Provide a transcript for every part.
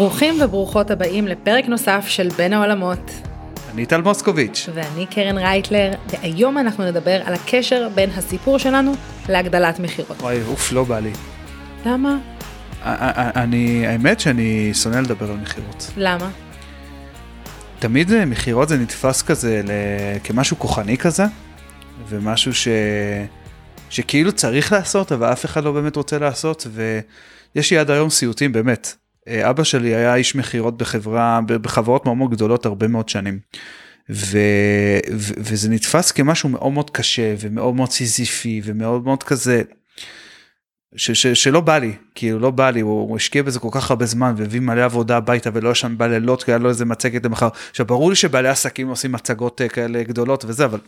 ברוכים וברוכות הבאים לפרק נוסף של בין העולמות. אני טל מוסקוביץ'. ואני קרן רייטלר, והיום אנחנו נדבר על הקשר בין הסיפור שלנו להגדלת מכירות. וואי, אוף, לא בא לי. למה? אני, האמת שאני שונא לדבר על מכירות. למה? תמיד אה, מכירות זה נתפס כזה כמשהו כוחני כזה, ומשהו ש... שכאילו צריך לעשות, אבל אף אחד לא באמת רוצה לעשות, ויש לי עד היום סיוטים, באמת. אה, אבא שלי היה איש מכירות בחברה, בחברות מאוד מאוד גדולות הרבה מאוד שנים. ו, ו, וזה נתפס כמשהו מאוד מאוד קשה ומאוד מאוד סיזיפי ומאוד מאוד כזה ש, ש, שלא בא לי כאילו לא בא לי הוא, הוא השקיע בזה כל כך הרבה זמן והביא מלא עבודה הביתה ולא ישן בלילות כי היה לו איזה מצגת למחר עכשיו ברור לי שבעלי עסקים עושים מצגות אה, כאלה גדולות וזה אבל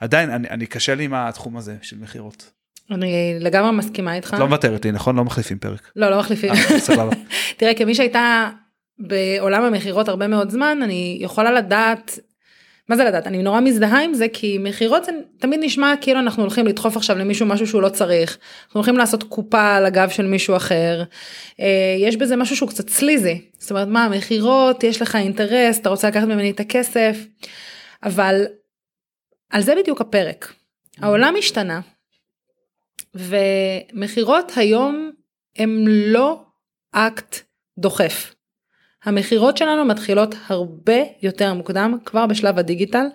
עדיין אני, אני קשה לי עם התחום הזה של מכירות. אני לגמרי מסכימה איתך. לא מוותרת לי נכון? לא מחליפים פרק. לא לא מחליפים. אה, תראה כמי שהייתה בעולם המכירות הרבה מאוד זמן אני יכולה לדעת מה זה לדעת? אני נורא מזדהה עם זה כי מכירות זה תמיד נשמע כאילו אנחנו הולכים לדחוף עכשיו למישהו משהו שהוא לא צריך. אנחנו הולכים לעשות קופה על הגב של מישהו אחר. אה, יש בזה משהו שהוא קצת סליזי. זאת אומרת מה מכירות יש לך אינטרס אתה רוצה לקחת ממני את הכסף? אבל על זה בדיוק הפרק. העולם השתנה ומכירות היום הם לא אקט דוחף. המכירות שלנו מתחילות הרבה יותר מוקדם כבר בשלב הדיגיטל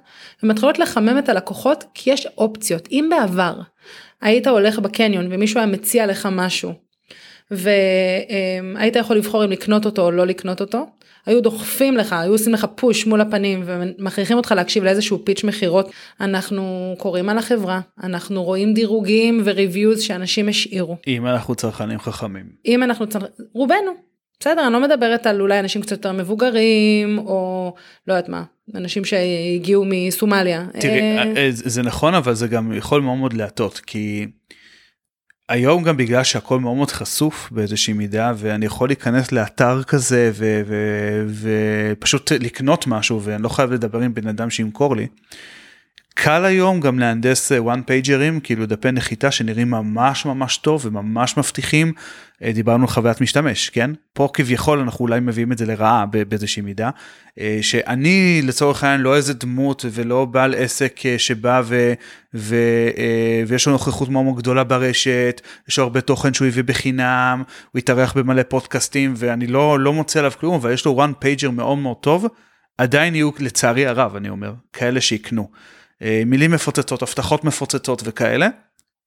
ומתחילות לחמם את הלקוחות כי יש אופציות אם בעבר היית הולך בקניון ומישהו היה מציע לך משהו והיית יכול לבחור אם לקנות אותו או לא לקנות אותו היו דוחפים לך היו עושים לך פוש מול הפנים ומכריחים אותך להקשיב לאיזשהו פיץ' מכירות אנחנו קוראים על החברה אנחנו רואים דירוגים וריוויוז שאנשים השאירו. אם אנחנו צרכנים חכמים. אם אנחנו צרכנים רובנו בסדר, אני לא מדברת על אולי אנשים קצת יותר מבוגרים, או לא יודעת מה, אנשים שהגיעו מסומליה. תראי, אה, אה, זה נכון, אבל זה גם יכול מאוד מאוד להטות, כי היום גם בגלל שהכל מאוד מאוד חשוף באיזושהי מידה, ואני יכול להיכנס לאתר כזה ופשוט לקנות משהו, ואני לא חייב לדבר עם בן אדם שימכור לי. קל היום גם להנדס one אה, pagerים כאילו דפי נחיתה שנראים ממש ממש טוב וממש מבטיחים. אה, דיברנו על חוויית משתמש כן? פה כביכול אנחנו אולי מביאים את זה לרעה באיזושהי מידה. אה, שאני לצורך העניין לא איזה דמות ולא בעל עסק שבא ו, ו, ויש לו נוכחות מאוד מאוד גדולה ברשת יש לו הרבה תוכן שהוא הביא בחינם הוא התארח במלא פודקאסטים ואני לא לא מוצא עליו כלום אבל יש לו one pager מאוד מאוד טוב. עדיין יהיו לצערי הרב אני אומר כאלה שיקנו. אה, מילים מפוצצות, הבטחות מפוצצות וכאלה,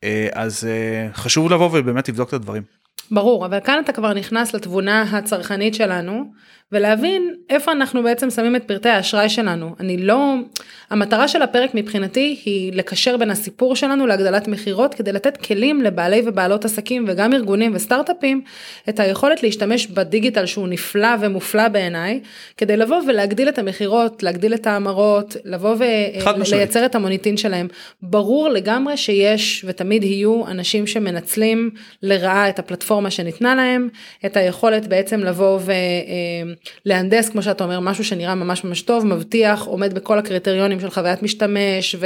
אה, אז אה, חשוב לבוא ובאמת לבדוק את הדברים. ברור, אבל כאן אתה כבר נכנס לתבונה הצרכנית שלנו, ולהבין איפה אנחנו בעצם שמים את פרטי האשראי שלנו. אני לא, המטרה של הפרק מבחינתי היא לקשר בין הסיפור שלנו להגדלת מכירות, כדי לתת כלים לבעלי ובעלות עסקים וגם ארגונים וסטארט-אפים, את היכולת להשתמש בדיגיטל שהוא נפלא ומופלא בעיניי, כדי לבוא ולהגדיל את המכירות, להגדיל את ההמרות, לבוא ולייצר את המוניטין שלהם. ברור לגמרי שיש ותמיד יהיו אנשים שמנצלים לרעה את הפלטפורמה שניתנה להם, את היכולת בעצם לבוא ו... להנדס כמו שאתה אומר משהו שנראה ממש ממש טוב מבטיח עומד בכל הקריטריונים של חוויית משתמש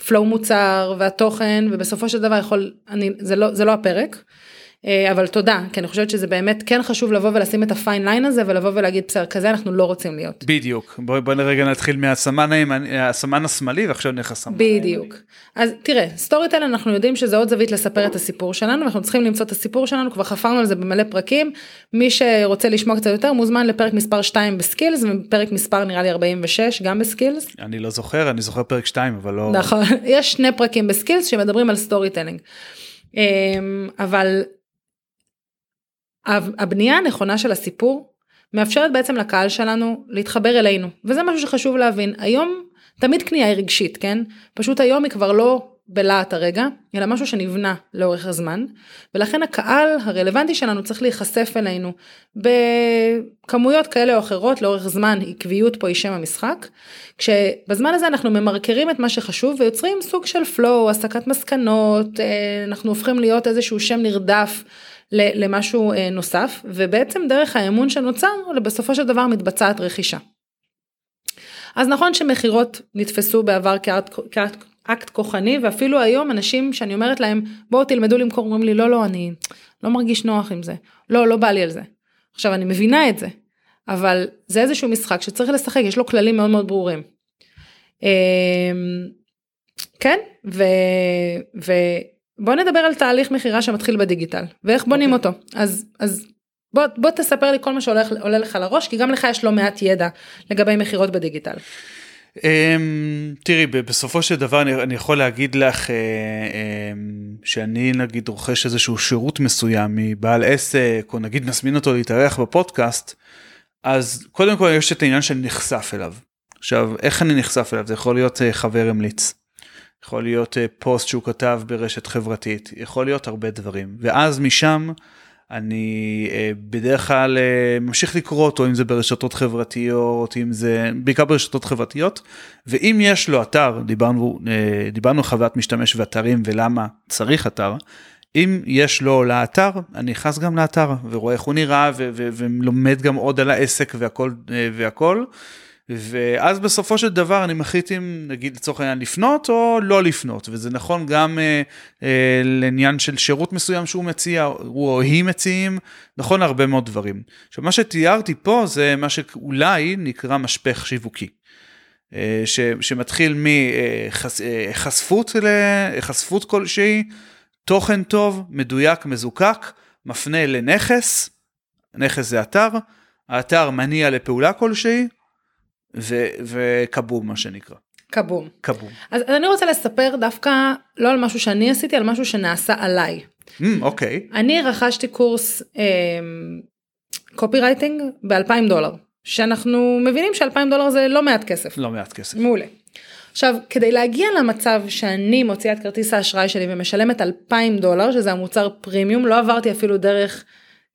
ופלואו מוצר והתוכן ובסופו של דבר יכול אני זה לא זה לא הפרק. אה, אבל תודה כי אני חושבת שזה באמת כן חשוב לבוא ולשים את ה fine line הזה ולבוא ולהגיד בסדר כזה אנחנו לא רוצים להיות. בדיוק בואי בוא רגע נתחיל מהסמן הסמן השמאלי ועכשיו נלך לסמן בדיוק אז תראה storytelling אנחנו יודעים שזה עוד זווית לספר את הסיפור שלנו אנחנו צריכים למצוא את הסיפור שלנו כבר חפרנו על זה במלא פרקים מי שרוצה לשמוע קצת יותר מוזמן לפרק מספר 2 ב Skills ופרק מספר נראה לי 46 גם ב Skills. אני לא זוכר אני זוכר פרק 2 אבל לא נכון יש שני פרקים ב Skills שמדברים על storytelling. אמ, אבל הבנייה הנכונה של הסיפור מאפשרת בעצם לקהל שלנו להתחבר אלינו וזה משהו שחשוב להבין. היום תמיד קנייה היא רגשית כן? פשוט היום היא כבר לא בלהט הרגע אלא משהו שנבנה לאורך הזמן ולכן הקהל הרלוונטי שלנו צריך להיחשף אלינו בכמויות כאלה או אחרות לאורך זמן עקביות פה היא שם המשחק כשבזמן הזה אנחנו ממרקרים את מה שחשוב ויוצרים סוג של flow הסקת מסקנות אה, אנחנו הופכים להיות איזשהו שם נרדף למשהו אה, נוסף ובעצם דרך האמון שנוצר בסופו של דבר מתבצעת רכישה. אז נכון שמכירות נתפסו בעבר כאקט, כאקט, כוחני ואפילו היום אנשים שאני אומרת להם בואו תלמדו למכור אומרים לי לא לא אני לא מרגיש נוח עם זה לא לא בא לי על זה. עכשיו אני מבינה את זה אבל זה איזשהו משחק שצריך לשחק, יש לו כללים מאוד מאוד ברורים. אמ, כן, ו... ובוא נדבר על תהליך מכירה שמתחיל בדיגיטל, ואיך בונים okay. אוקיי. אותו. אז, אז בוא, בוא תספר לי כל מה שעולה לך לראש, כי גם לך יש לא מעט ידע לגבי מכירות בדיגיטל. Um, תראי בסופו של דבר אני, אני יכול להגיד לך uh, um, שאני נגיד רוכש איזשהו שירות מסוים מבעל עסק או נגיד מזמין אותו להתארח בפודקאסט אז קודם כל יש את העניין שאני נחשף אליו. עכשיו איך אני נחשף אליו זה יכול להיות uh, חבר המליץ. יכול להיות uh, פוסט שהוא כתב ברשת חברתית יכול להיות הרבה דברים ואז משם אני אה, בדרך כלל אה, ממשיך לקרוא אותו אם זה ברשתות חברתיות אם זה בעיקר ברשתות חברתיות ואם יש לו אתר דיברנו אה, דיברנו חוויית משתמש ואתרים ולמה צריך אתר. אם יש לו לאתר אני נכנס גם לאתר ורואה איך הוא נראה ולומד גם עוד על העסק והכל והכל. ואז בסופו של דבר אני מחליט אם נגיד לצורך העניין לפנות או לא לפנות וזה נכון גם אה, אה, לעניין של שירות מסוים שהוא מציע הוא או היא מציעים נכון הרבה מאוד דברים. עכשיו מה שתיארתי פה זה מה שאולי נקרא משפך שיווקי. אה, ש, שמתחיל מחשפות אה, לחשפות כלשהי תוכן טוב מדויק מזוקק מפנה לנכס נכס זה אתר האתר מניע לפעולה כלשהי וכבום מה שנקרא. כבום. כבום. אז, אז אני רוצה לספר דווקא לא על משהו שאני עשיתי, על משהו שנעשה עליי. Mm, אוקיי. Mm, okay. אני רכשתי קורס קופי רייטינג ב-2000 דולר, שאנחנו מבינים ש-2000 דולר זה לא מעט כסף. לא מעט כסף. מעולה. עכשיו, כדי להגיע למצב שאני מוציאה את כרטיס האשראי שלי ומשלמת 2,000 דולר, שזה המוצר פרימיום, לא עברתי אפילו דרך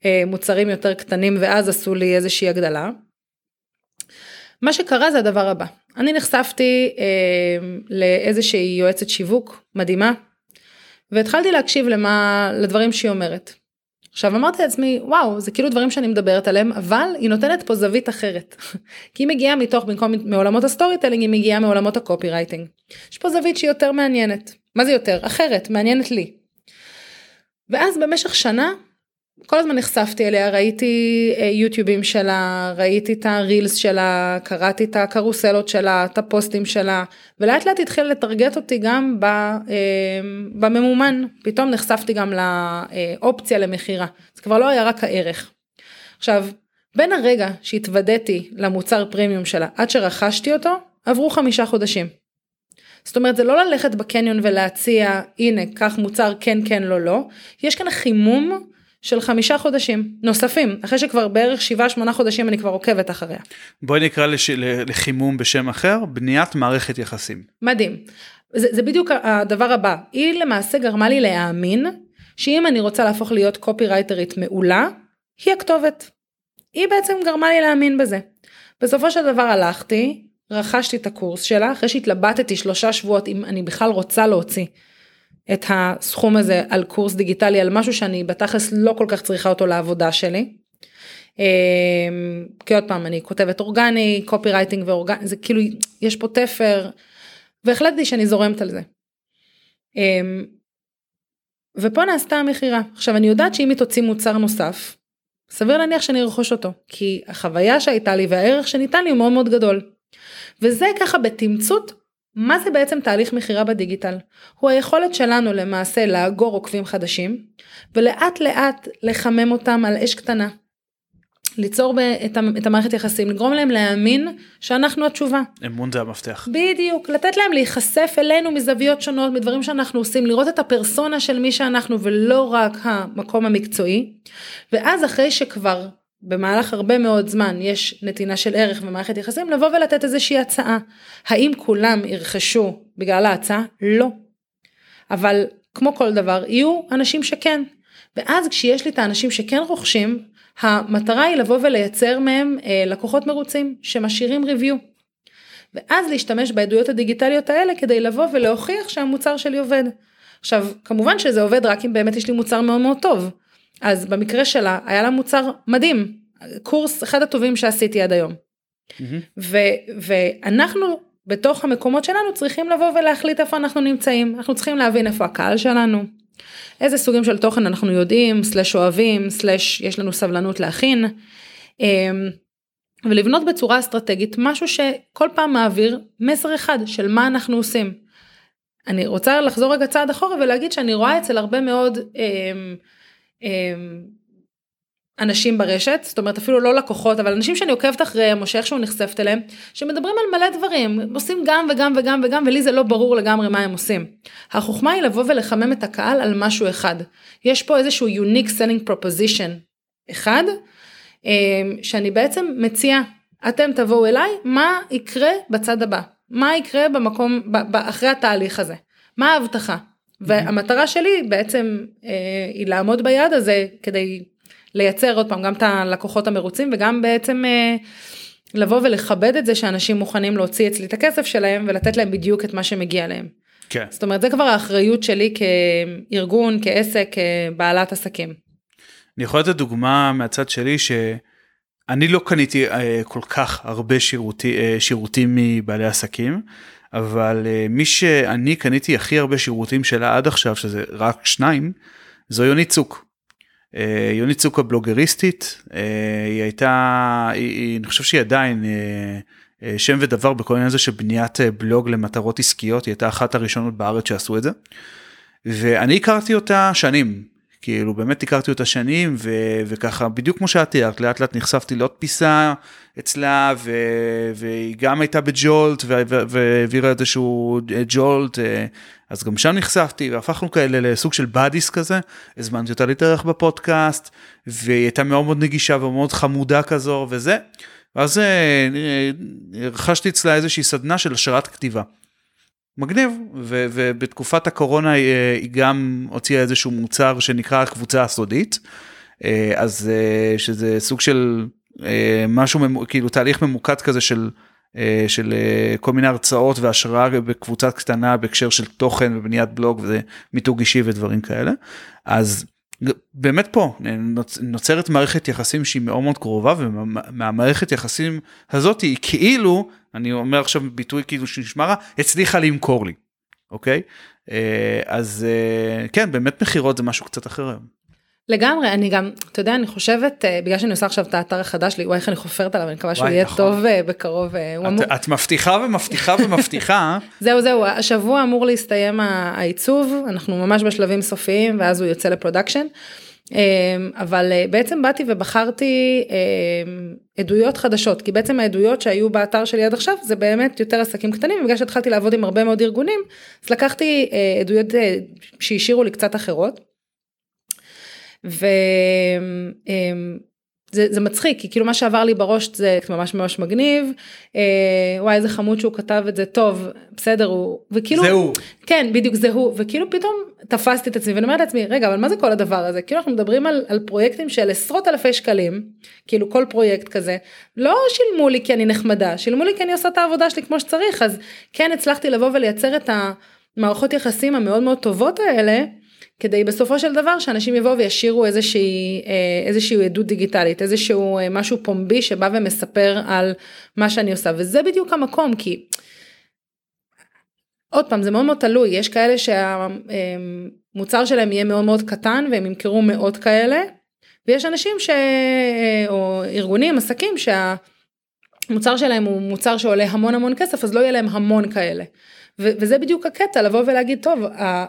אה, מוצרים יותר קטנים ואז עשו לי איזושהי הגדלה. מה שקרה זה הדבר הבא, אני נחשפתי אה, לאיזושהי יועצת שיווק מדהימה, והתחלתי להקשיב למה, לדברים שהיא אומרת. עכשיו אמרתי לעצמי וואו זה כאילו דברים שאני מדברת עליהם אבל היא נותנת פה זווית אחרת כי היא מגיעה מתוך במקום מעולמות ה storytelling היא מגיעה מעולמות ה copywriting. יש פה זווית שהיא יותר מעניינת מה זה יותר אחרת מעניינת לי. ואז במשך שנה כל הזמן נחשפתי אליה, ראיתי אה, יוטיובים שלה, ראיתי את הרילס שלה, קראתי את הקרוסלות שלה, את הפוסטים שלה, ולאט לאט התחילה לטרגט אותי גם אה, בממומן, פתאום נחשפתי גם לאופציה למכירה, זה כבר לא היה רק הערך. עכשיו, בין הרגע שהתוודעתי למוצר פרימיום שלה עד שרכשתי אותו, עברו חמישה חודשים. זאת אומרת זה לא ללכת בקניון ולהציע הנה קח מוצר כן כן לא לא, יש כאן חימום של חמישה חודשים נוספים אחרי שכבר בערך שבעה שמונה חודשים אני כבר עוקבת אחריה. בואי נקרא לש... לחימום בשם אחר בניית מערכת יחסים. מדהים. זה, זה בדיוק הדבר הבא היא למעשה גרמה לי להאמין שאם אני רוצה להפוך להיות קופי רייטרית מעולה היא הכתובת. היא בעצם גרמה לי להאמין בזה. בסופו של דבר הלכתי רכשתי את הקורס שלה אחרי שהתלבטתי שלושה שבועות אם אני בכלל רוצה להוציא את הסכום הזה על קורס דיגיטלי על משהו שאני בתכלס לא כל כך צריכה אותו לעבודה שלי. אמ, כי עוד פעם אני כותבת אורגני קופי רייטינג ואורגני זה כאילו יש פה תפר והחלטתי שאני זורמת על זה. אמ, ופה נעשתה המכירה עכשיו אני יודעת שאם היא תוציא מוצר נוסף סביר להניח שאני ארכוש אותו כי החוויה שהייתה לי והערך שניתן לי הוא מאוד מאוד גדול. וזה ככה בתמצות מה זה בעצם תהליך מכירה בדיגיטל? הוא היכולת שלנו למעשה לאגור עוקבים חדשים ולאט לאט לחמם אותם על אש קטנה. ליצור את המערכת יחסים, לגרום להם להאמין שאנחנו התשובה. אמון זה המפתח. בדיוק, לתת להם להיחשף אלינו מזוויות שונות, מדברים שאנחנו עושים, לראות את הפרסונה של מי שאנחנו ולא רק המקום המקצועי. ואז אחרי שכבר במהלך הרבה מאוד זמן יש נתינה של ערך ומערכת יחסים, לבוא ולתת איזושהי הצעה. האם כולם ירכשו בגלל ההצעה? לא. אבל כמו כל דבר, יהיו אנשים שכן. ואז כשיש לי את האנשים שכן רוכשים, המטרה היא לבוא ולייצר מהם אה, לקוחות מרוצים שמשאירים ריוויו. ואז להשתמש בעדויות הדיגיטליות האלה כדי לבוא ולהוכיח שהמוצר שלי עובד. עכשיו, כמובן שזה עובד רק אם באמת יש לי מוצר מאוד מאוד טוב. אז במקרה שלה היה לה מוצר מדהים, קורס אחד הטובים שעשיתי עד היום. Mm-hmm. ו- ואנחנו בתוך המקומות שלנו צריכים לבוא ולהחליט איפה אנחנו נמצאים, אנחנו צריכים להבין איפה הקהל שלנו, איזה סוגים של תוכן אנחנו יודעים, סלש אוהבים, סלש יש לנו סבלנות להכין. אמ, ולבנות בצורה אסטרטגית משהו שכל פעם מעביר מסר אחד של מה אנחנו עושים. אני רוצה לחזור רגע צעד אחורה ולהגיד שאני רואה אצל הרבה מאוד אה, אנשים ברשת, זאת אומרת אפילו לא לקוחות, אבל אנשים שאני עוקבת אחריהם או שאיכשהו נחשפת אליהם, שמדברים על מלא דברים, עושים גם וגם וגם וגם, ולי זה לא ברור לגמרי מה הם עושים. החוכמה היא לבוא ולחמם את הקהל על משהו אחד. יש פה איזשהו unique selling proposition אחד, אמ, שאני בעצם מציעה, אתם תבואו אליי, מה יקרה בצד הבא? מה יקרה במקום, אחרי התהליך הזה? מה ההבטחה? והמטרה שלי בעצם אה, היא לעמוד ביעד הזה כדי לייצר עוד פעם גם את הלקוחות המרוצים וגם בעצם אה, לבוא ולכבד את זה שאנשים מוכנים להוציא אצלי את הכסף שלהם ולתת להם בדיוק את מה שמגיע להם. כן. זאת אומרת זה כבר האחריות שלי כארגון, כעסק, כבעלת עסקים. אני יכול לתת דוגמה מהצד שלי שאני לא קניתי אה, כל כך הרבה שירותי, אה, שירותים מבעלי עסקים, אבל אה, מי שאני קניתי הכי הרבה שירותים שלה עד עכשיו, שזה רק שניים, זו יונית צוק. אה, יונית צוק הבלוגריסטית, אה, היא הייתה, היא, אני חושב שהיא עדיין שם ודבר בכל העניין הזה של בניית בלוג למטרות עסקיות, היא הייתה אחת הראשונות בארץ שעשו את זה. ואני הכרתי אותה שנים, כאילו באמת הכרתי אותה שנים ו- וככה בדיוק כמו שאת תיארת לאט לאט נחשפתי לעוד פיסה אצלה ו- והיא גם הייתה בג'ולט והעבירה איזשהו ג'ולט אה, אז גם שם נחשפתי והפכנו כאלה לסוג של באדיס כזה הזמנתי אותה להתארח בפודקאסט והיא הייתה מאוד מאוד נגישה ומאוד חמודה כזו וזה. ואז אה, רכשתי אצלה איזושהי סדנה של השארת כתיבה. מגניב ו- ובתקופת הקורונה אה, היא גם הוציאה איזשהו מוצר שנקרא הקבוצה הסודית. אה, אז אה, שזה סוג של משהו כאילו תהליך ממוקד כזה של של כל מיני הרצאות והשראה בקבוצה קטנה בהקשר של תוכן ובניית בלוג ומיתוג אישי ודברים כאלה. אז באמת פה נוצרת מערכת יחסים שהיא מאוד מאוד קרובה ומהמערכת יחסים הזאת היא כאילו אני אומר עכשיו ביטוי כאילו שנשמע רע הצליחה למכור לי אוקיי אה, אז אה, כן באמת מכירות זה משהו קצת אחר היום. לגמרי אני גם אתה יודע אני חושבת אה, בגלל שאני עושה עכשיו את האתר החדש שלי וואי איך אני חופרת עליו אני מקווה שהוא יהיה נכון. טוב בקרוב. את, אמור... את מבטיחה ומבטיחה ומבטיחה. זהו זהו השבוע אמור להסתיים העיצוב אנחנו ממש בשלבים סופיים ואז הוא יוצא ל production. אבל אה, בעצם באתי ובחרתי עדויות חדשות כי בעצם העדויות שהיו באתר שלי עד עכשיו זה באמת יותר עסקים קטנים בגלל שהתחלתי לעבוד עם הרבה מאוד ארגונים אז לקחתי אה, עדויות אה, שהשאירו לי קצת אחרות. ו... אמ, זה, זה מצחיק כי כאילו מה שעבר לי בראש זה ממש ממש מגניב. אה, וואי איזה חמוד שהוא כתב את זה. טוב בסדר הוא וכאילו זה הוא. כן בדיוק זה הוא. וכאילו פתאום תפסתי את עצמי ואני אומרת לעצמי רגע אבל מה זה כל הדבר הזה? כאילו אנחנו מדברים על, על פרויקטים של עשרות אלפי שקלים כאילו כל פרויקט כזה. לא שילמו לי כי אני נחמדה שילמו לי כי אני עושה את העבודה שלי כמו שצריך. אז כן הצלחתי לבוא ולייצר את המערכות יחסים המאוד מאוד טובות האלה. כדי בסופו של דבר שאנשים יבואו וישאירו איזושהי, אה, איזושהי עדות דיגיטלית, איזשהו אה, משהו פומבי שבא ומספר על מה שאני עושה, וזה בדיוק המקום, כי עוד פעם, זה מאוד מאוד תלוי, יש כאלה שהמוצר שלהם יהיה מאוד מאוד קטן והם ימכרו מאות כאלה, ויש אנשים ש... אה, או ארגונים, עסקים, שהמוצר שלהם הוא מוצר שעולה המון המון כסף, אז לא יהיה להם המון כאלה. וזה בדיוק הקטע לבוא ולהגיד טוב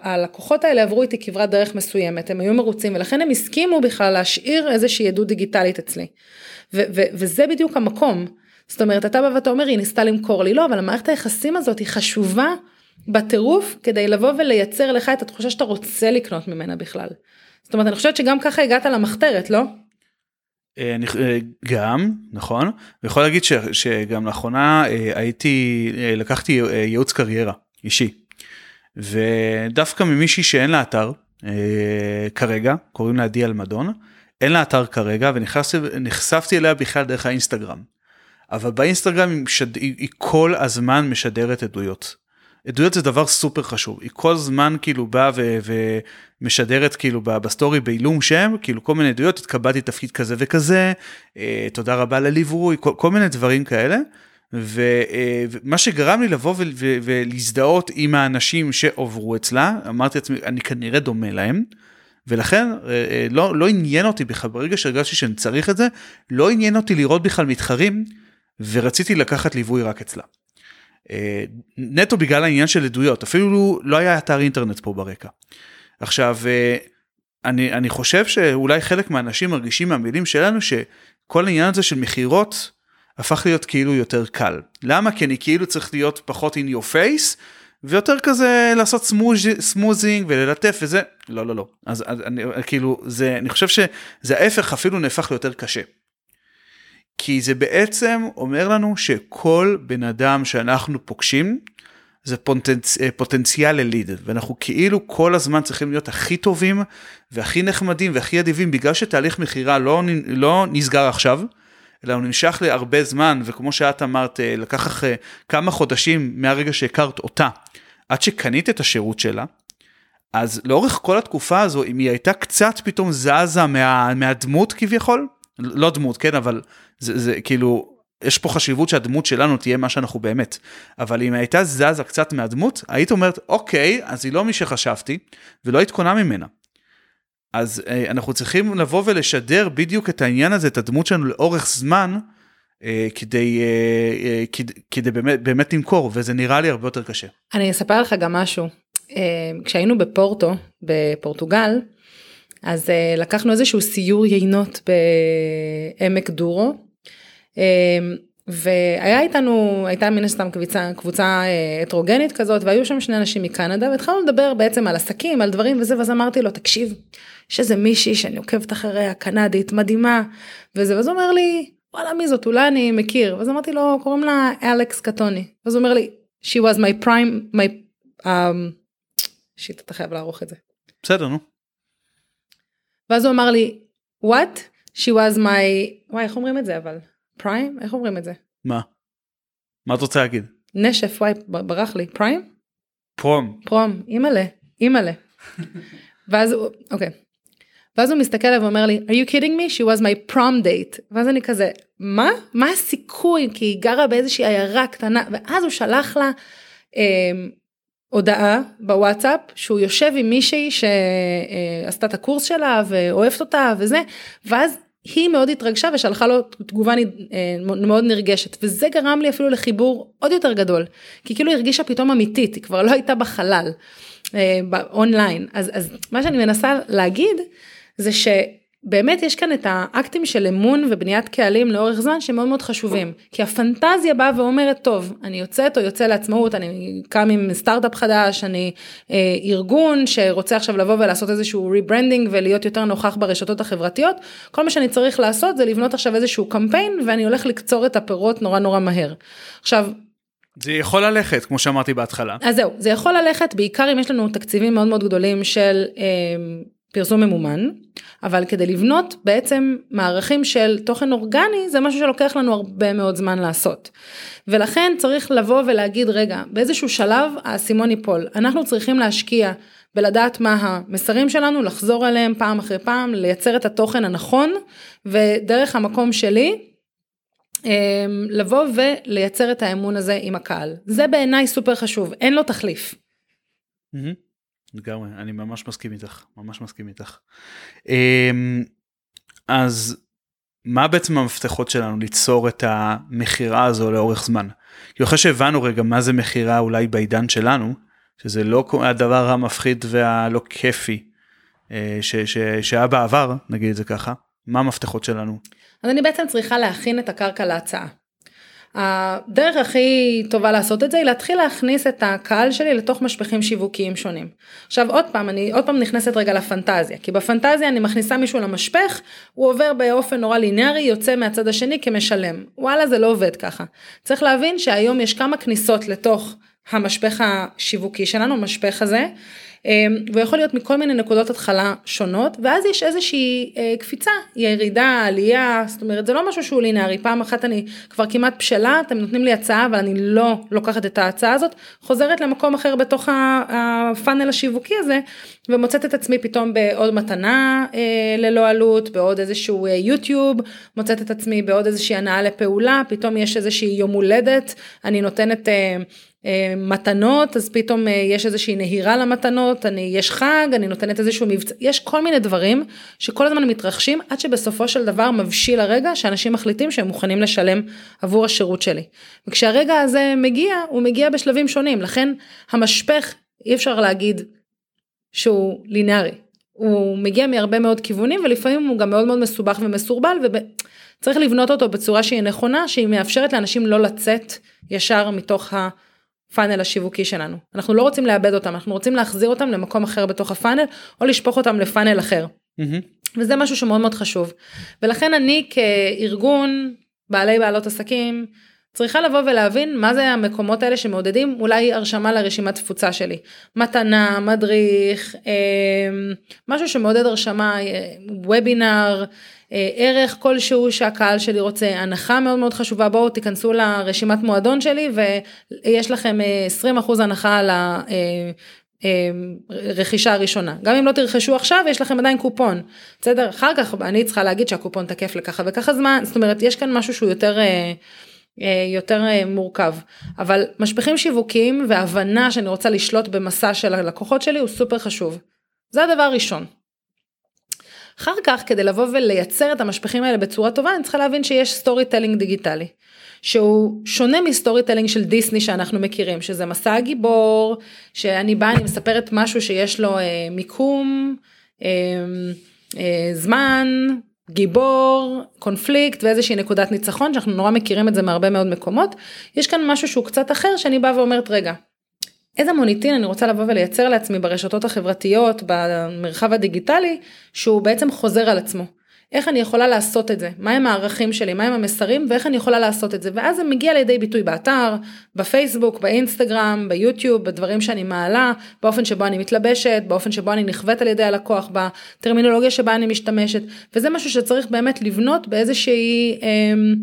הלקוחות האלה עברו איתי כברת דרך מסוימת הם היו מרוצים ולכן הם הסכימו בכלל להשאיר איזושהי עדות דיגיטלית אצלי. וזה בדיוק המקום. זאת אומרת אתה בא ואתה אומר היא ניסתה למכור לי לא אבל המערכת היחסים הזאת היא חשובה בטירוף כדי לבוא ולייצר לך את התחושה שאתה רוצה לקנות ממנה בכלל. זאת אומרת אני חושבת שגם ככה הגעת למחתרת לא? אה, אה, גם נכון? ויכול להגיד ש, שגם לאחרונה אה, הייתי לקחתי ייעוץ קריירה אישי. ודווקא ממישהי שאין לה אתר כרגע קוראים לה עדי אלמדון אין לה אתר כרגע ונחשפתי אליה בכלל דרך האינסטגרם. אבל באינסטגרם היא, משד... היא כל הזמן משדרת עדויות עדויות זה דבר סופר חשוב היא כל זמן כאילו באה ו... ומשדרת כאילו בסטורי בעילום שם כאילו כל מיני עדויות התקבלתי תפקיד כזה וכזה אה, תודה רבה לליווי כל, כל מיני דברים כאלה. ו, אה, ומה שגרם לי לבוא ולהזדהות עם האנשים שעוברו אצלה אמרתי לעצמי אני כנראה דומה להם. ולכן אה, אה, לא, לא עניין אותי בכלל ברגע שהרגשתי שאני צריך את זה לא עניין אותי לראות בכלל מתחרים ורציתי לקחת ליווי רק אצלה. אה, נטו בגלל העניין של עדויות, אפילו לא היה אתר אינטרנט פה ברקע. עכשיו, אה, אני, אני חושב שאולי חלק מהאנשים מרגישים מהמילים שלנו שכל העניין הזה של מכירות הפך להיות כאילו יותר קל. למה? כי אני כאילו צריך להיות פחות in your face ויותר כזה לעשות סמוזינג וללטף וזה לא לא לא אז אני כאילו זה אני חושב שזה ההפך אפילו נהפך ליותר קשה. כי זה בעצם אומר לנו שכל בן אדם שאנחנו פוגשים זה פוטנצ... פוטנציאל לליד ואנחנו כאילו כל הזמן צריכים להיות הכי טובים והכי נחמדים והכי אדיבים בגלל שתהליך מכירה לא, לא נסגר עכשיו. אלא הוא נמשך להרבה זמן וכמו שאת אמרת לקח אחרי כמה חודשים מהרגע שהכרת אותה עד שקנית את השירות שלה. אז לאורך כל התקופה הזו אם היא הייתה קצת פתאום זזה מה, מהדמות כביכול לא דמות כן אבל זה, זה כאילו יש פה חשיבות שהדמות שלנו תהיה מה שאנחנו באמת אבל אם הייתה זזה קצת מהדמות היית אומרת אוקיי אז היא לא מי שחשבתי ולא התכונה ממנה. אז אה, אנחנו צריכים לבוא ולשדר בדיוק את העניין הזה את הדמות שלנו לאורך זמן אה, כדי אה, כדי, כדי באמת באמת למכור וזה נראה לי הרבה יותר קשה. אני אספר לך גם משהו כשהיינו בפורטו בפורטוגל אז לקחנו איזשהו סיור יינות בעמק דורו. והיה איתנו הייתה מן הסתם קבוצה קבוצה הטרוגנית כזאת והיו שם שני אנשים מקנדה והתחלנו לדבר בעצם על עסקים על דברים וזה ואז אמרתי לו תקשיב יש איזה מישהי שאני עוקבת אחריה קנדית מדהימה וזה ואז הוא אומר לי וואלה מי זאת אולי אני מכיר ואז אמרתי לו קוראים לה אלכס קטוני אז הוא אומר לי she was my prime my um, שיט אתה חייב לערוך את זה. בסדר נו. ואז הוא אמר לי what she was my וואי איך אומרים את זה אבל פריים איך אומרים את זה. מה? מה את רוצה להגיד? נשף וואי ברח לי פריים? פרום. פרום אימא'לה אימא'לה. ואז אוקיי. ואז הוא מסתכל עליו ואומר לי, are you kidding me? She was my prom date. ואז אני כזה, מה? מה הסיכוי? כי היא גרה באיזושהי עיירה קטנה, ואז הוא שלח לה אה, הודעה בוואטסאפ שהוא יושב עם מישהי שעשתה את הקורס שלה ואוהבת אותה וזה, ואז היא מאוד התרגשה ושלחה לו תגובה מאוד נרגשת. וזה גרם לי אפילו לחיבור עוד יותר גדול כי כאילו הרגישה פתאום אמיתית היא כבר לא הייתה בחלל באונליין אז אז מה שאני מנסה להגיד זה שבאמת יש כאן את האקטים של אמון ובניית קהלים לאורך זמן שמאוד מאוד חשובים. כי הפנטזיה באה ואומרת, טוב, אני יוצאת או יוצא לעצמאות, אני קם עם סטארט-אפ חדש, אני אה, ארגון שרוצה עכשיו לבוא ולעשות איזשהו rebranding ולהיות יותר נוכח ברשתות החברתיות. כל מה שאני צריך לעשות זה לבנות עכשיו איזשהו קמפיין ואני הולך לקצור את הפירות נורא נורא מהר. עכשיו, זה יכול ללכת כמו שאמרתי בהתחלה. אז זהו זה יכול ללכת בעיקר אם יש לנו תקציבים מאוד מאוד גדולים של אה, פרסום ממומן, אבל כדי לבנות בעצם מערכים של תוכן אורגני זה משהו שלוקח לנו הרבה מאוד זמן לעשות. ולכן צריך לבוא ולהגיד רגע באיזשהו שלב האסימון ייפול אנחנו צריכים להשקיע בלדעת מה המסרים שלנו לחזור עליהם פעם אחרי פעם לייצר את התוכן הנכון ודרך המקום שלי אמ, לבוא ולייצר את האמון הזה עם הקהל זה בעיניי סופר חשוב אין לו תחליף. Mm-hmm. לגמרי, אני ממש מסכים איתך, ממש מסכים איתך. אמ, אז מה בעצם המפתחות שלנו ליצור את המכירה הזו לאורך זמן? כי אחרי שהבנו רגע מה זה מכירה אולי בעידן שלנו, שזה לא הדבר המפחיד והלא כיפי אה, שהיה בעבר, נגיד את זה ככה, מה המפתחות שלנו? אז אני בעצם צריכה להכין את הקרקע להצעה. הדרך הכי טובה לעשות את זה היא להתחיל להכניס את הקהל שלי לתוך משפחים שיווקיים שונים. עכשיו עוד פעם אני עוד פעם נכנסת רגע לפנטזיה כי בפנטזיה אני מכניסה מישהו למשפך הוא עובר באופן נורא לינארי יוצא מהצד השני כמשלם וואלה זה לא עובד ככה. צריך להבין שהיום יש כמה כניסות לתוך המשפך השיווקי שלנו המשפך הזה אמ, והוא יכול להיות מכל מיני נקודות התחלה שונות ואז יש איזושהי אה, קפיצה ירידה עלייה זאת אומרת זה לא משהו שהוא לינארי. פעם אחת אני כבר כמעט בשלה אתם נותנים לי הצעה אבל אני לא לוקחת את ההצעה הזאת חוזרת למקום אחר בתוך הפאנל השיווקי הזה ומוצאת את עצמי פתאום בעוד מתנה אה, ללא עלות בעוד איזשהו אה, יוטיוב מוצאת את עצמי בעוד איזושהי הנאה לפעולה פתאום יש איזושהי יום הולדת אני נותנת מתנות אז פתאום אה, יש איזושהי נהירה למתנות אני יש חג אני נותנת איזשהו מבצע יש כל מיני דברים שכל הזמן מתרחשים עד שבסופו של דבר מבשיל הרגע שאנשים מחליטים שהם מוכנים לשלם עבור השירות שלי. וכשהרגע הזה מגיע הוא מגיע בשלבים שונים לכן המשפך אי אפשר להגיד שהוא לינארי הוא מגיע מהרבה מאוד כיוונים ולפעמים הוא גם מאוד מאוד מסובך ומסורבל וצריך לבנות אותו בצורה שהיא נכונה שהיא מאפשרת לאנשים לא לצאת ישר מתוך ה... פאנל השיווקי שלנו. אנחנו לא רוצים לאבד אותם, אנחנו רוצים להחזיר אותם למקום אחר בתוך הפאנל, או לשפוך אותם לפאנל אחר. Mm-hmm. וזה משהו שמאוד מאוד חשוב. ולכן אני כארגון בעלי בעלות עסקים, צריכה לבוא ולהבין מה זה המקומות האלה שמעודדים אולי הרשמה לרשימת תפוצה שלי. מתנה, מדריך, אה, משהו שמעודד הרשמה, אה, וובינר, אה, ערך כלשהו שהקהל שלי רוצה, הנחה מאוד מאוד חשובה, בואו תיכנסו לרשימת מועדון שלי ויש לכם 20% הנחה על הרכישה הראשונה. גם אם לא תרכשו עכשיו יש לכם עדיין קופון. בסדר? אחר כך אני צריכה להגיד שהקופון תקף לככה וככה זמן, זאת אומרת יש כאן משהו שהוא יותר... אה, יותר אה, מורכב אבל משפיכים שיווקיים והבנה שאני רוצה לשלוט במסע של הלקוחות שלי הוא סופר חשוב. זה הדבר הראשון. אחר כך כדי לבוא ולייצר את המשפיכים האלה בצורה טובה אני צריכה להבין שיש storytelling דיגיטלי. שהוא שונה מ storytelling של דיסני שאנחנו מכירים שזה מסע הגיבור שאני באה אני מספרת משהו שיש לו אה, מיקום אה, אה, זמן גיבור, קונפליקט ואיזושהי נקודת ניצחון שאנחנו נורא מכירים את זה מהרבה מאוד מקומות. יש כאן משהו שהוא קצת אחר שאני באה ואומרת רגע, איזה מוניטין אני רוצה לבוא ולייצר לעצמי ברשתות החברתיות, במרחב הדיגיטלי, שהוא בעצם חוזר על עצמו. איך אני יכולה לעשות את זה, מהם הערכים שלי, מהם המסרים? ואיך אני יכולה לעשות את זה? ואז זה מגיע לידי ביטוי באתר, בפייסבוק, באינסטגרם, ביוטיוב, בדברים שאני מעלה, באופן שבו אני מתלבשת, באופן שבו אני נכווית על ידי הלקוח, בטרמינולוגיה שבה אני משתמשת. וזה משהו שצריך באמת לבנות באיזושהי אמ,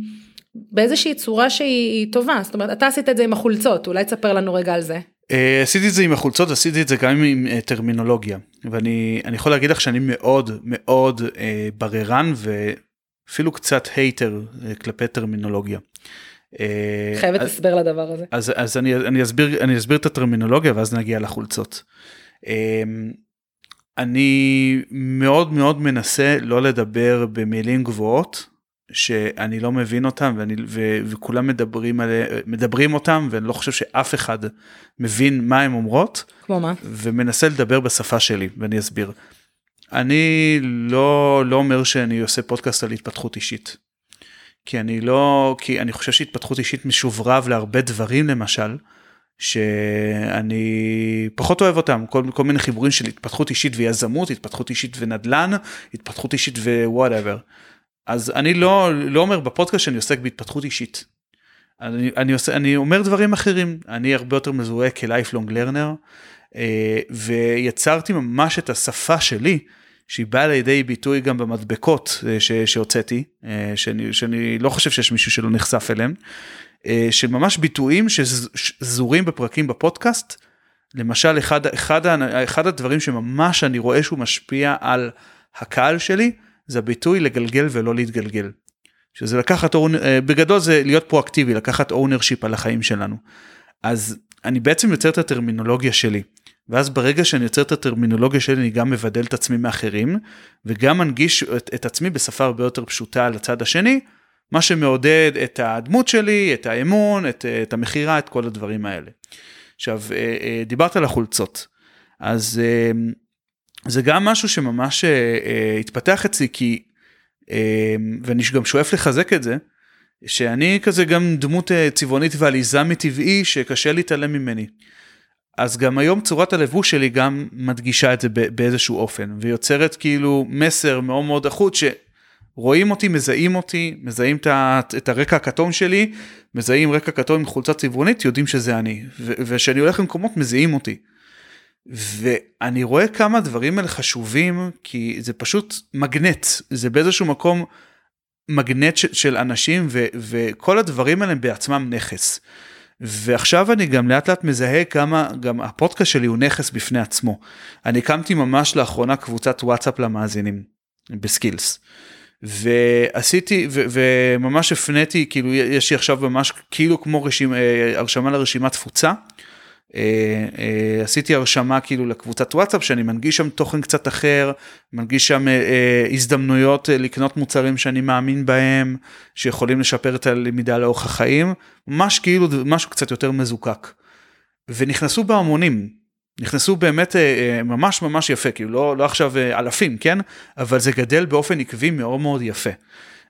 באיזושהי צורה שהיא טובה. זאת אומרת אתה עשית את זה עם החולצות אולי תספר לנו רגע על זה. אה, עשיתי את זה עם החולצות עשיתי את זה גם עם אה, טרמינולוגיה ואני אני יכול להגיד לך שאני מאוד מאוד אה, בררן ואפילו קצת הייטר כלפי טרמינולוגיה. חייבת הסבר לדבר הזה. אז, אז אני, אני אסביר אני אסביר את הטרמינולוגיה ואז נגיע לחולצות. אני מאוד מאוד מנסה לא לדבר במילים גבוהות שאני לא מבין אותם ואני ו, וכולם מדברים על מדברים אותם ואני לא חושב שאף אחד מבין מה הם אומרות. כמו מה? ומנסה לדבר בשפה שלי ואני אסביר. אני לא לא אומר שאני עושה פודקאסט על התפתחות אישית. כי אני לא כי אני חושב שהתפתחות אישית משורבב להרבה דברים למשל. שאני פחות אוהב אותם כל, כל מיני חיבורים של התפתחות אישית ויזמות התפתחות אישית ונדל"ן התפתחות אישית ו whatever. אז אני לא לא אומר בפודקאסט שאני עוסק בהתפתחות אישית. אני, אני עושה אני אומר דברים אחרים אני הרבה יותר מזוהה כלייפלונג לרנר אה, ויצרתי ממש את השפה שלי שהיא באה לידי ביטוי גם במדבקות אה, ש, שהוצאתי אה, שאני, שאני לא חושב שיש מישהו שלא נחשף אליהם של ממש ביטויים שזורים בפרקים בפודקאסט. למשל אחד, אחד, אחד הדברים שממש אני רואה שהוא משפיע על הקהל שלי זה הביטוי לגלגל ולא להתגלגל. שזה לקחת, אה, בגדול זה להיות פרואקטיבי, לקחת ownership על החיים שלנו. אז אני בעצם יוצר את הטרמינולוגיה שלי. ואז ברגע שאני יוצר את הטרמינולוגיה שלי אני גם מבדל את עצמי מאחרים וגם מנגיש את, את עצמי בשפה הרבה יותר פשוטה לצד השני מה שמעודד את הדמות שלי את האמון את, את המכירה את כל הדברים האלה. עכשיו אה, אה, דיברת על החולצות אז זה גם משהו שממש אה, התפתח אצלי כי אה, ואני גם שואף לחזק את זה שאני כזה גם דמות אה, צבעונית ועליזה מטבעי שקשה להתעלם ממני. אז גם היום צורת הלבוש שלי גם מדגישה את זה באיזשהו אופן ויוצרת כאילו מסר מאוד מאוד אחוד שרואים אותי מזהים אותי מזהים את הרקע הכתום שלי מזהים רקע כתום עם חולצה צבעונית יודעים שזה אני וכשאני הולך למקומות מזהים אותי. ואני רואה כמה דברים האלה חשובים כי זה פשוט מגנט זה באיזשהו מקום מגנט של, של אנשים ו, וכל הדברים האלה הם בעצמם נכס. ועכשיו אני גם לאט לאט מזהה כמה גם הפודקאסט שלי הוא נכס בפני עצמו. אני הקמתי ממש לאחרונה קבוצת וואטסאפ למאזינים בסקילס. ועשיתי ו, וממש הפניתי כאילו יש לי עכשיו ממש כאילו כמו רשימה הרשמה לרשימת תפוצה. אה, אה, עשיתי הרשמה כאילו לקבוצת וואטסאפ שאני מנגיש שם תוכן קצת אחר, מנגיש שם אה, הזדמנויות לקנות מוצרים שאני מאמין בהם, שיכולים לשפר את הלמידה לאורך החיים, ממש כאילו משהו קצת יותר מזוקק. ונכנסו בהמונים, נכנסו באמת ממש ממש יפה, כאילו לא, לא עכשיו אלפים, כן? אבל זה גדל באופן עקבי מאוד מאוד יפה.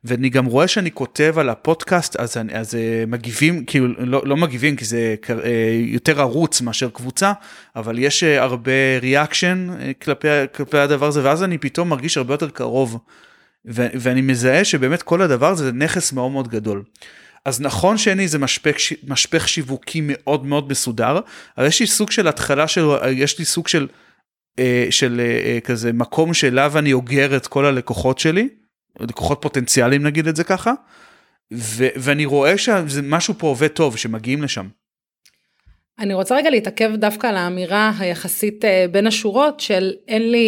ואני גם רואה שאני כותב על הפודקאסט אז, אני, אז uh, מגיבים כאילו לא, לא מגיבים כי זה uh, יותר ערוץ מאשר קבוצה אבל יש uh, הרבה ריאקשן כלפי, כלפי הדבר הזה ואז אני פתאום מרגיש הרבה יותר קרוב ו, ואני מזהה שבאמת כל הדבר הזה זה נכס מאוד מאוד גדול. אז נכון שאין לי איזה משפך, משפך שיווקי מאוד מאוד מסודר אבל יש לי סוג של התחלה של יש לי סוג של, uh, של כזה מקום שאליו אני אוגר את כל הלקוחות שלי. לקוחות פוטנציאליים נגיד את זה ככה, ו- ואני רואה שמשהו פה עובד טוב שמגיעים לשם. אני רוצה רגע להתעכב דווקא על האמירה היחסית אה, בין השורות של אין לי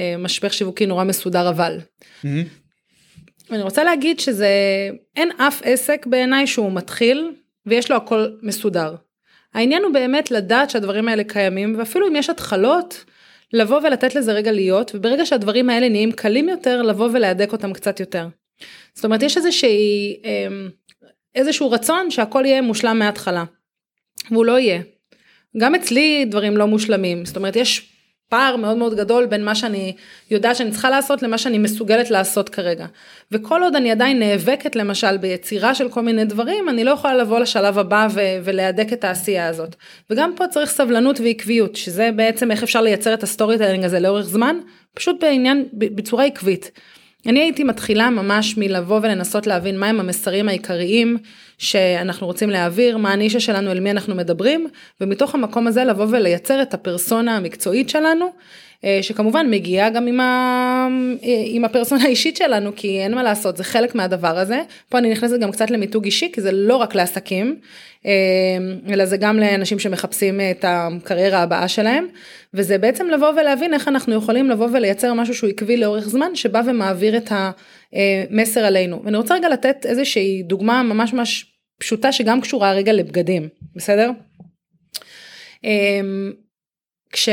אה, משפך שיווקי נורא מסודר אבל. Mm-hmm. אני רוצה להגיד שזה אין אף עסק בעיניי שהוא מתחיל ויש לו הכל מסודר. העניין הוא באמת לדעת שהדברים האלה קיימים ואפילו אם יש התחלות לבוא ולתת לזה רגע להיות, וברגע שהדברים האלה נהיים קלים יותר, לבוא ולהדק אותם קצת יותר. זאת אומרת, יש איזושהי, אמ, איזשהו רצון שהכל יהיה מושלם מההתחלה, והוא לא יהיה. גם אצלי דברים לא מושלמים, זאת אומרת, יש פער מאוד מאוד גדול בין מה שאני יודעת שאני צריכה לעשות למה שאני מסוגלת לעשות כרגע. וכל עוד אני עדיין נאבקת למשל ביצירה של כל מיני דברים, אני לא יכולה לבוא לשלב הבא ו- ולהדק את העשייה הזאת. וגם פה צריך סבלנות ועקביות, שזה בעצם איך אפשר לייצר את ה storytelling הזה לאורך זמן, פשוט בעניין, בצורה עקבית. אני הייתי מתחילה ממש מלבוא ולנסות להבין מהם המסרים העיקריים שאנחנו רוצים להעביר, מה הנישה שלנו, אל מי אנחנו מדברים, ומתוך המקום הזה לבוא ולייצר את הפרסונה המקצועית שלנו, שכמובן מגיעה גם עם, ה... אה, עם הפרסונה האישית שלנו, כי אין מה לעשות, זה חלק מהדבר הזה. פה אני נכנסת גם קצת למיתוג אישי, כי זה לא רק לעסקים, אה, אלא זה גם לאנשים שמחפשים את הקריירה הבאה שלהם, וזה בעצם לבוא ולהבין איך אנחנו יכולים לבוא ולייצר משהו שהוא עקבי לאורך זמן, שבא ומעביר את המסר עלינו. ואני רוצה רגע לתת איזושהי דוגמה ממש ממש פשוטה שגם קשורה רגע לבגדים, בסדר? כש...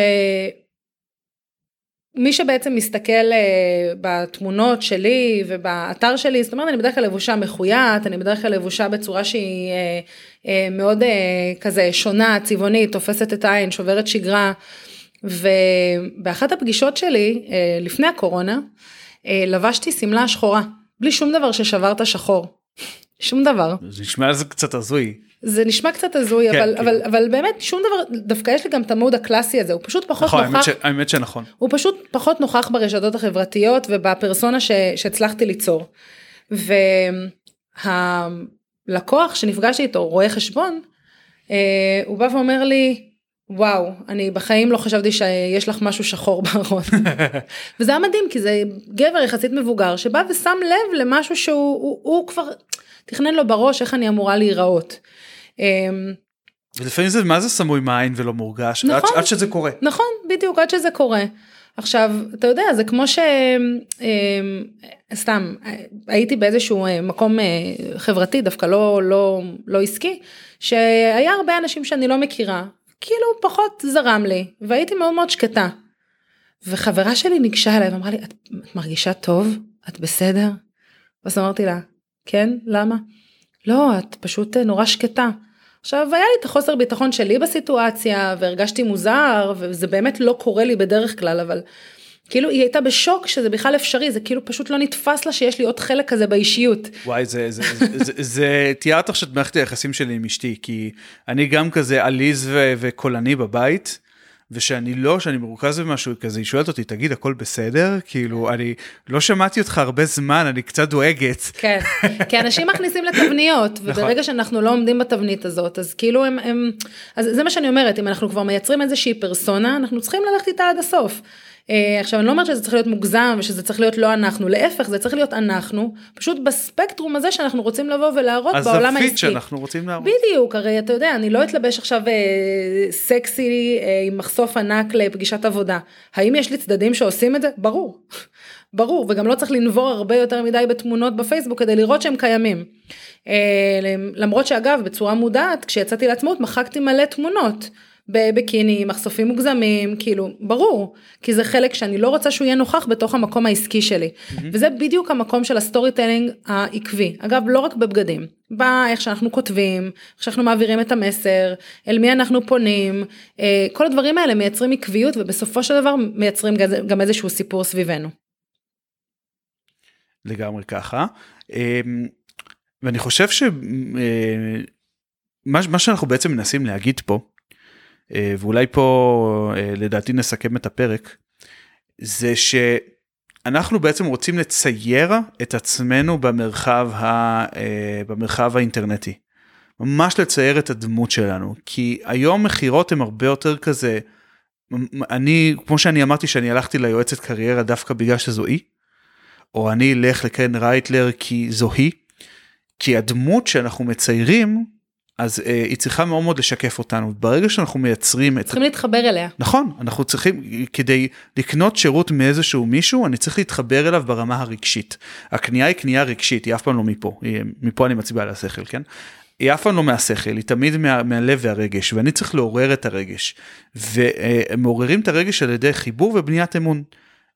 מי שבעצם מסתכל uh, בתמונות שלי ובאתר שלי, זאת אומרת אני בדרך כלל לבושה מחויית, אני בדרך כלל לבושה בצורה שהיא uh, uh, מאוד כזה שונה, צבעונית, תופסת את העין, שוברת שגרה. ובאחת הפגישות שלי לפני הקורונה, לבשתי שמלה שחורה, בלי שום דבר ששבר את השחור. שום דבר. זה נשמע לזה קצת הזוי. זה נשמע קצת הזוי כן, אבל כן. אבל אבל באמת שום דבר דווקא יש לי גם את המוד הקלאסי הזה הוא פשט פחות נכון, נוכח. האמת, ש, האמת שנכון. הוא פשוט פחות נוכח ברשתות החברתיות ובפרסונה ש, שהצלחתי ליצור. והלקוח שנפגשתי איתו רואה חשבון אה, הוא בא ואומר לי וואו אני בחיים לא חשבתי שיש לך משהו שחור בארון. וזה היה מדהים כי זה גבר יחסית מבוגר שבא ושם לב למשהו שהוא הוא, הוא כבר תכנן לו בראש איך אני אמורה להיראות. אמ, ולפעמים זה מה זה סמוי מעין ולא מורגש נכון, עד, עד שזה קורה. נכון בדיוק עד שזה קורה. עכשיו אתה יודע זה כמו שסתם אמ, הייתי באיזשהו אה, מקום אה, חברתי דווקא לא לא לא עסקי שהיה הרבה אנשים שאני לא מכירה כאילו פחות זרם לי והייתי מאוד מאוד שקטה. וחברה שלי ניגשה אליי ואמרה לי את, את מרגישה טוב את בסדר? אז אמרתי לה כן למה? לא את פשוט אה, נורא שקטה. עכשיו היה לי את החוסר ביטחון שלי בסיטואציה והרגשתי מוזר וזה באמת לא קורה לי בדרך כלל אבל כאילו היא הייתה בשוק שזה בכלל אפשרי זה כאילו פשוט לא נתפס לה שיש לי עוד חלק כזה באישיות. וואי זה זה זה, זה, זה תיארת עכשיו את מערכת היחסים שלי עם אשתי כי אני גם כזה עליז וקולני בבית. ושאני לא, שאני מרוכז במשהו כזה, היא שואלת אותי, תגיד, הכל בסדר? כאילו, אני לא שמעתי אותך הרבה זמן, אני קצת דואגת. כן, כי אנשים מכניסים לתבניות, נכון. וברגע שאנחנו לא עומדים בתבנית הזאת, אז כאילו הם, הם, אז זה מה שאני אומרת, אם אנחנו כבר מייצרים איזושהי פרסונה, אנחנו צריכים ללכת איתה עד הסוף. אה, עכשיו אני לא אומרת שזה צריך להיות מוגזם ושזה צריך להיות לא אנחנו, להפך זה צריך להיות אנחנו, פשוט בספקטרום הזה שאנחנו רוצים לבוא ולהראות בעולם העסקי. הזווית שאנחנו רוצים להראות. בדיוק, הרי אתה יודע, אני לא אתלבש עכשיו אה, סקסי אה, עם מחשוף ענק לפגישת עבודה. האם יש לי צדדים שעושים את זה? ברור. ברור, וגם לא צריך לנבור הרבה יותר מדי בתמונות בפייסבוק כדי לראות שהם קיימים. אה, למרות שאגב, בצורה מודעת, כשיצאתי לעצמאות מחקתי מלא תמונות. בביקיני, מחשופים מוגזמים, כאילו, ברור, כי זה חלק שאני לא רוצה שהוא יהיה נוכח בתוך המקום העסקי שלי. Mm-hmm. וזה בדיוק המקום של ה storytelling העקבי. אגב, לא רק בבגדים, באיך שאנחנו כותבים, איך שאנחנו מעבירים את המסר, אל מי אנחנו פונים, אה, כל הדברים האלה מייצרים עקביות ובסופו של דבר מייצרים גם איזשהו סיפור סביבנו. לגמרי ככה. אמ, ואני חושב שמה אה, שאנחנו בעצם מנסים להגיד פה, ואולי פה אה, לדעתי נסכם את הפרק, זה שאנחנו בעצם רוצים לצייר את עצמנו במרחב, ה, במרחב האינטרנטי. ממש לצייר את הדמות שלנו, כי היום מכירות הם הרבה יותר כזה, אני, כמו שאני אמרתי שאני הלכתי ליועצת קריירה דווקא בגלל שזו אי, או אני אלך לקרן רייטלר כי זו היא, כי הדמות שאנחנו מציירים, אז אה, היא צריכה מאוד מאוד לשקף אותנו. ברגע שאנחנו מייצרים את... צריכים להתחבר אליה. נכון, אנחנו צריכים, כדי לקנות שירות מאיזשהו מישהו, אני צריך להתחבר אליו ברמה הרגשית. הקנייה היא קנייה רגשית, היא אף פעם לא מפה, היא, מפה אני מצביע על השכל, כן? היא אף פעם לא מהשכל, היא תמיד מה, מהלב והרגש, ואני צריך לעורר את הרגש. ומעוררים את הרגש על ידי חיבור ובניית אמון.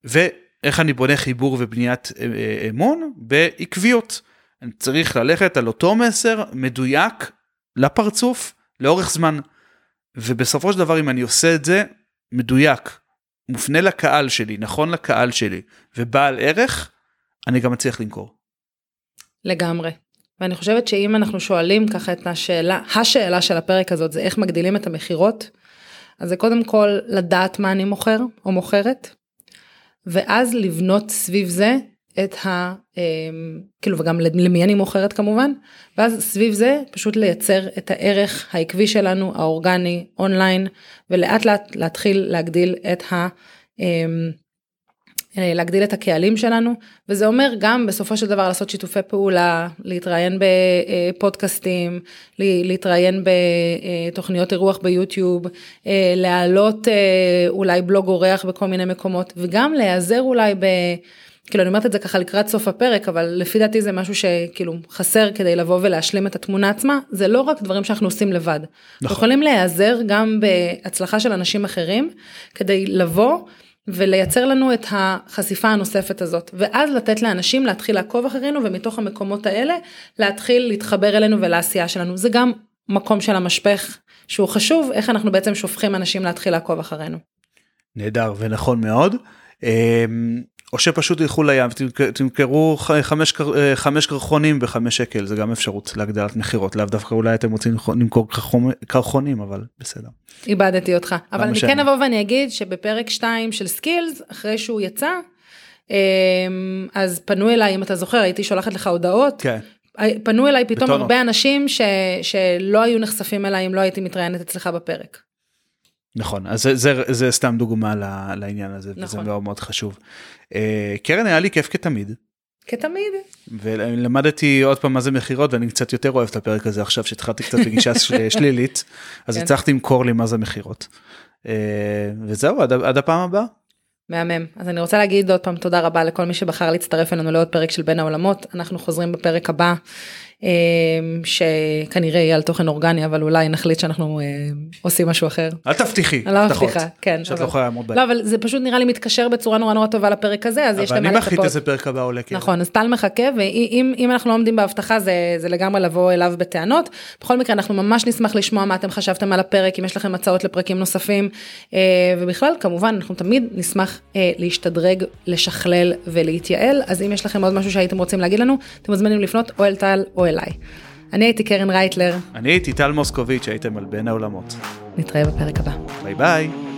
ואיך אני בונה חיבור ובניית אה, אה, אמון? בעקביות. אני צריך ללכת על אותו מסר מדויק לפרצוף לאורך זמן. ובסופו של דבר אם אני עושה את זה מדויק, מופנה לקהל שלי, נכון לקהל שלי, ובעל ערך, אני גם מצליח למכור. לגמרי. ואני חושבת שאם אנחנו שואלים ככה את השאלה, השאלה של הפרק הזאת זה איך מגדילים את המכירות, אז זה קודם כל לדעת מה אני מוכר או מוכרת, ואז לבנות סביב זה את ה... אמ, כאילו וגם למי אני מוכרת כמובן, ואז סביב זה פשוט לייצר את הערך העקבי שלנו, האורגני, אונליין, ולאט לאט להתחיל להגדיל את ה... אמ, אה, להגדיל את הקהלים שלנו. וזה אומר גם בסופו של דבר לעשות שיתופי פעולה להתראיין בפודקאסטים להתראיין בתוכניות אירוח ביוטיוב אה, להעלות אה, אולי בלוג אורח בכל מיני מקומות וגם להיעזר אולי ב... כאילו אני אומרת את זה ככה לקראת סוף הפרק אבל לפי דעתי זה משהו שכאילו חסר כדי לבוא ולהשלים את התמונה עצמה זה לא רק דברים שאנחנו עושים לבד. נכון. אנחנו יכולים להיעזר גם בהצלחה של אנשים אחרים כדי לבוא ולייצר לנו את החשיפה הנוספת הזאת ואז לתת לאנשים להתחיל לעקוב אחרינו ומתוך המקומות האלה להתחיל להתחבר אלינו ולעשייה שלנו זה גם מקום של המשפך שהוא חשוב איך אנחנו בעצם שופכים אנשים להתחיל לעקוב אחרינו. נהדר ונכון מאוד. או שפשוט ילכו לים ותמכרו חמש, חמש קרחונים בחמש שקל זה גם אפשרות להגדלת מכירות לאו דווקא אולי אתם רוצים למכור קרחונים אבל בסדר. איבדתי אותך אבל אני כן אבוא ואני אגיד שבפרק 2 של סקילס אחרי שהוא יצא אמ, אז פנו אליי אם אתה זוכר הייתי שולחת לך הודעות. כן. פנו אליי פתאום בטונות. הרבה אנשים ש, שלא היו נחשפים אליי אם לא הייתי מתראיינת אצלך בפרק. נכון אז זה, זה, זה סתם דוגמה לעניין הזה נכון. וזה מאוד מאוד חשוב. אה, קרן היה לי כיף כתמיד. כתמיד. ולמדתי עוד פעם מה זה מכירות ואני קצת יותר אוהב את הפרק הזה עכשיו שהתחלתי קצת בגישה שלילית אז כן. הצלחתי למכור לי מה זה מכירות. אה, וזהו עד, עד הפעם הבאה. מהמם אז אני רוצה להגיד עוד פעם תודה רבה לכל מי שבחר להצטרף אלינו לעוד פרק של בין העולמות אנחנו חוזרים בפרק הבא שכנראה יהיה על תוכן אורגני אבל אולי נחליט שאנחנו אה, עושים משהו אחר. אל תבטיחי. לא מבטיחה, כן. שאת לא יכולה לעמוד בהם. לא אבל זה פשוט נראה לי מתקשר בצורה נורא נורא טובה לפרק הזה אז יש למה לחכות. אבל אני מחליט איזה פרק הבא עולה. כן. נכון אז טל מחכה ואם אנחנו לא עומדים בהבטחה זה זה לגמרי לבוא אליו בטענות. בכל מקרה אנחנו ממש נשמח לשמוע מה אתם חשבתם על הפרק אם יש לכם הצעות לפרקים נוספים אה, ובכלל כמובן אנחנו תמיד נשמח אה, להשתדרג לשכלל ולהתייעל אז אם יש לכם עוד משהו שהייתם רוצים להגיד לנו אתם מוזמנים לפנות או אל טל או אליי. אני הייתי קרן רייטלר. אני הייתי טל מוסקוביץ', הייתם על בין העולמות. נתראה בפרק הבא. ביי ביי.